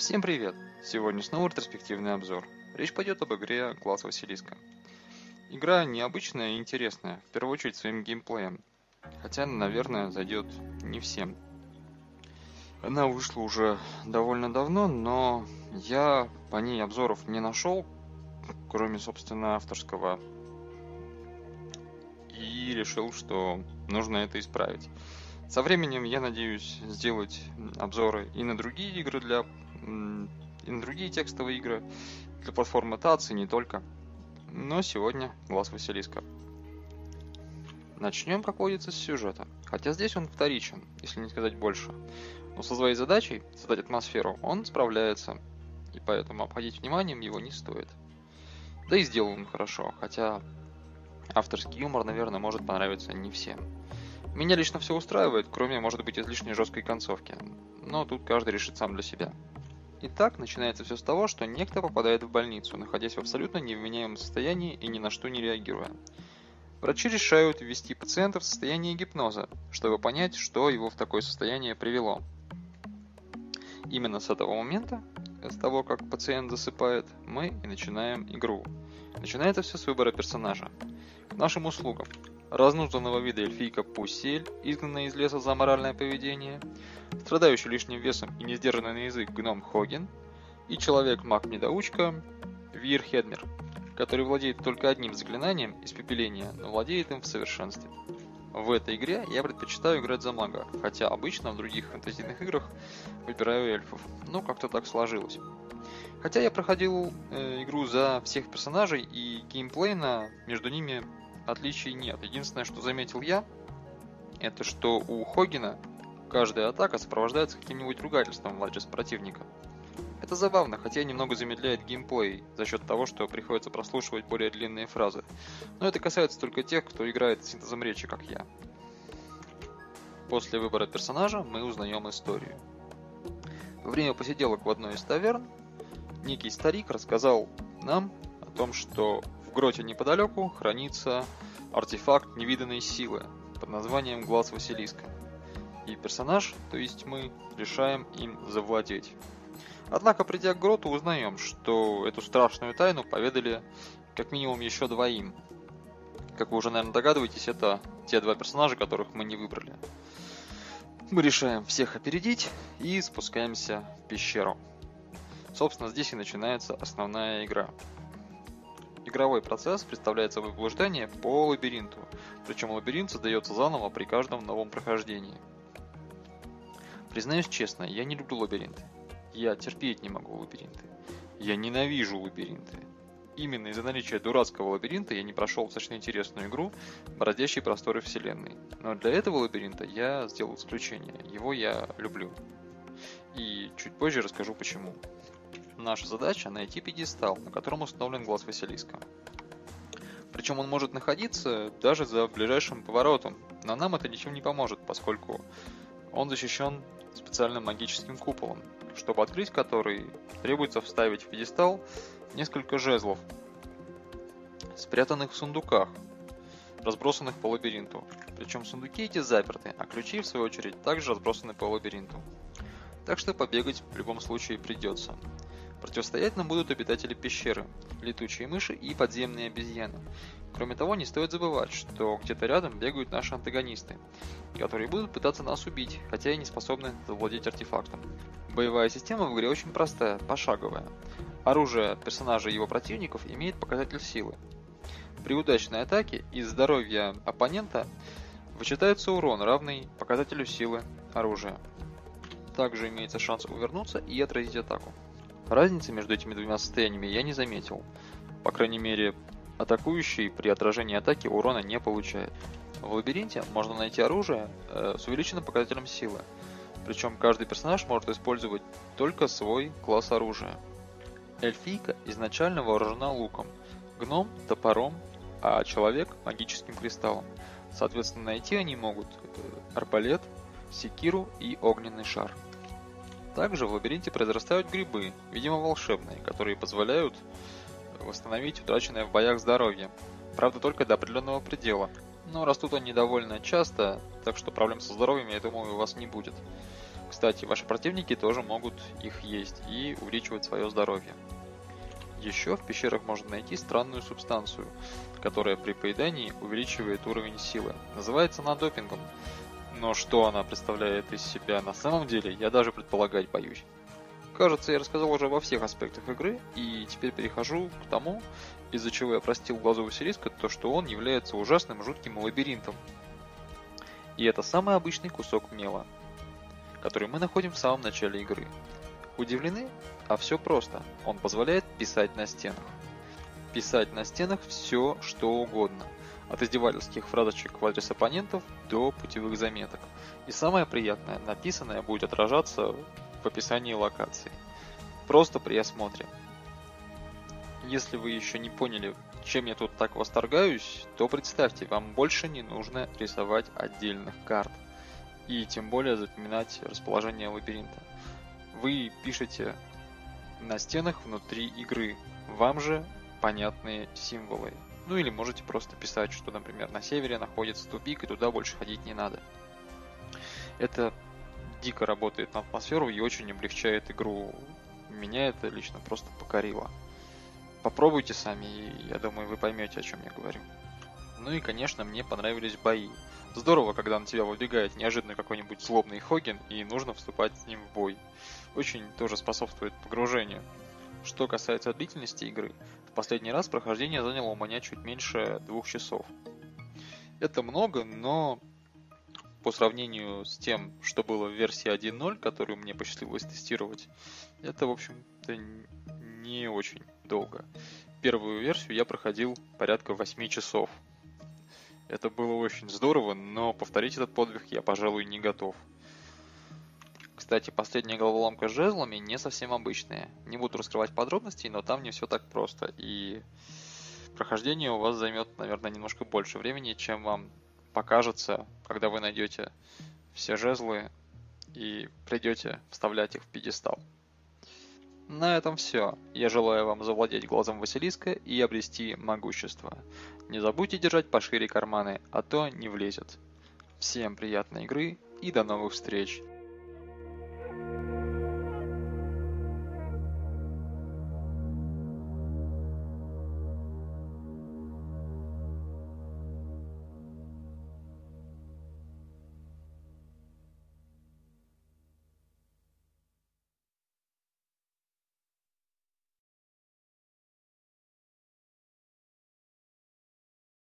Всем привет! Сегодня снова ретроспективный обзор. Речь пойдет об игре Класс Василиска. Игра необычная и интересная, в первую очередь своим геймплеем. Хотя, наверное, зайдет не всем. Она вышла уже довольно давно, но я по ней обзоров не нашел, кроме, собственно, авторского. И решил, что нужно это исправить. Со временем я надеюсь сделать обзоры и на другие игры для и на другие текстовые игры для платформы ТАЦ и не только. Но сегодня Глаз Василиска. Начнем, как водится, с сюжета. Хотя здесь он вторичен, если не сказать больше. Но со своей задачей, создать атмосферу, он справляется. И поэтому обходить вниманием его не стоит. Да и сделал он хорошо, хотя авторский юмор, наверное, может понравиться не всем. Меня лично все устраивает, кроме, может быть, излишней жесткой концовки. Но тут каждый решит сам для себя. Итак, начинается все с того, что некто попадает в больницу, находясь в абсолютно невменяемом состоянии и ни на что не реагируя. Врачи решают ввести пациента в состояние гипноза, чтобы понять, что его в такое состояние привело. Именно с этого момента, с того, как пациент засыпает, мы и начинаем игру. Начинается все с выбора персонажа. К нашим услугам. Разнузданного вида эльфийка Пусель, изгнанная из леса за моральное поведение – страдающий лишним весом и не сдержанный на язык гном Хоген, и человек-маг-недоучка Вир Хедмер, который владеет только одним заклинанием испепеления, но владеет им в совершенстве. В этой игре я предпочитаю играть за мага, хотя обычно в других фэнтезийных играх выбираю эльфов. Ну, как-то так сложилось. Хотя я проходил э, игру за всех персонажей, и геймплейно между ними отличий нет. Единственное, что заметил я, это что у Хогена Каждая атака сопровождается каким-нибудь ругательством в адрес противника. Это забавно, хотя немного замедляет геймплей за счет того, что приходится прослушивать более длинные фразы. Но это касается только тех, кто играет синтезом речи, как я. После выбора персонажа мы узнаем историю. Во время посиделок в одной из таверн, некий старик рассказал нам о том, что в гроте неподалеку хранится артефакт невиданной силы под названием Глаз Василиска и персонаж, то есть мы, решаем им завладеть. Однако, придя к гроту, узнаем, что эту страшную тайну поведали как минимум еще двоим. Как вы уже, наверное, догадываетесь, это те два персонажа, которых мы не выбрали. Мы решаем всех опередить и спускаемся в пещеру. Собственно, здесь и начинается основная игра. Игровой процесс представляет собой блуждание по лабиринту, причем лабиринт создается заново при каждом новом прохождении. Признаюсь честно, я не люблю лабиринты. Я терпеть не могу лабиринты. Я ненавижу лабиринты. Именно из-за наличия дурацкого лабиринта я не прошел достаточно интересную игру «Бродящие просторы вселенной». Но для этого лабиринта я сделал исключение. Его я люблю. И чуть позже расскажу почему. Наша задача найти пьедестал, на котором установлен глаз Василиска. Причем он может находиться даже за ближайшим поворотом, но нам это ничем не поможет, поскольку он защищен специальным магическим куполом, чтобы открыть который требуется вставить в пьедестал несколько жезлов, спрятанных в сундуках, разбросанных по лабиринту. Причем сундуки эти заперты, а ключи, в свою очередь, также разбросаны по лабиринту. Так что побегать в любом случае придется. Противостоять нам будут обитатели пещеры, летучие мыши и подземные обезьяны. Кроме того, не стоит забывать, что где-то рядом бегают наши антагонисты, которые будут пытаться нас убить, хотя и не способны завладеть артефактом. Боевая система в игре очень простая, пошаговая. Оружие персонажа и его противников имеет показатель силы. При удачной атаке из здоровья оппонента вычитается урон, равный показателю силы оружия. Также имеется шанс увернуться и отразить атаку. Разницы между этими двумя состояниями я не заметил. По крайней мере, атакующий при отражении атаки урона не получает. В лабиринте можно найти оружие э, с увеличенным показателем силы. Причем каждый персонаж может использовать только свой класс оружия. Эльфийка изначально вооружена луком, гном – топором, а человек – магическим кристаллом. Соответственно, найти они могут э, арбалет, секиру и огненный шар. Также в лабиринте произрастают грибы, видимо волшебные, которые позволяют восстановить утраченное в боях здоровье. Правда, только до определенного предела. Но растут они довольно часто, так что проблем со здоровьем, я думаю, у вас не будет. Кстати, ваши противники тоже могут их есть и увеличивать свое здоровье. Еще в пещерах можно найти странную субстанцию, которая при поедании увеличивает уровень силы. Называется она допингом. Но что она представляет из себя на самом деле, я даже предполагать боюсь. Кажется, я рассказал уже во всех аспектах игры, и теперь перехожу к тому, из-за чего я простил глазу Василиска, то что он является ужасным жутким лабиринтом. И это самый обычный кусок мела, который мы находим в самом начале игры. Удивлены? А все просто. Он позволяет писать на стенах. Писать на стенах все, что угодно. От издевательских фразочек в адрес оппонентов до путевых заметок. И самое приятное, написанное будет отражаться в описании локации. Просто при осмотре. Если вы еще не поняли, чем я тут так восторгаюсь, то представьте, вам больше не нужно рисовать отдельных карт. И тем более запоминать расположение лабиринта. Вы пишете на стенах внутри игры. Вам же понятные символы. Ну или можете просто писать, что, например, на севере находится тупик и туда больше ходить не надо. Это дико работает на атмосферу и очень облегчает игру. Меня это лично просто покорило. Попробуйте сами, и я думаю, вы поймете, о чем я говорю. Ну и, конечно, мне понравились бои. Здорово, когда на тебя выбегает неожиданно какой-нибудь злобный Хоген, и нужно вступать с ним в бой. Очень тоже способствует погружению. Что касается длительности игры, в последний раз прохождение заняло у меня чуть меньше двух часов. Это много, но по сравнению с тем, что было в версии 1.0, которую мне посчастливилось тестировать, это, в общем-то, не очень долго. Первую версию я проходил порядка 8 часов. Это было очень здорово, но повторить этот подвиг я, пожалуй, не готов. Кстати, последняя головоломка с жезлами не совсем обычная. Не буду раскрывать подробностей, но там не все так просто. И прохождение у вас займет, наверное, немножко больше времени, чем вам покажется, когда вы найдете все жезлы и придете вставлять их в пьедестал. На этом все. Я желаю вам завладеть глазом Василиска и обрести могущество. Не забудьте держать пошире карманы, а то не влезет. Всем приятной игры и до новых встреч!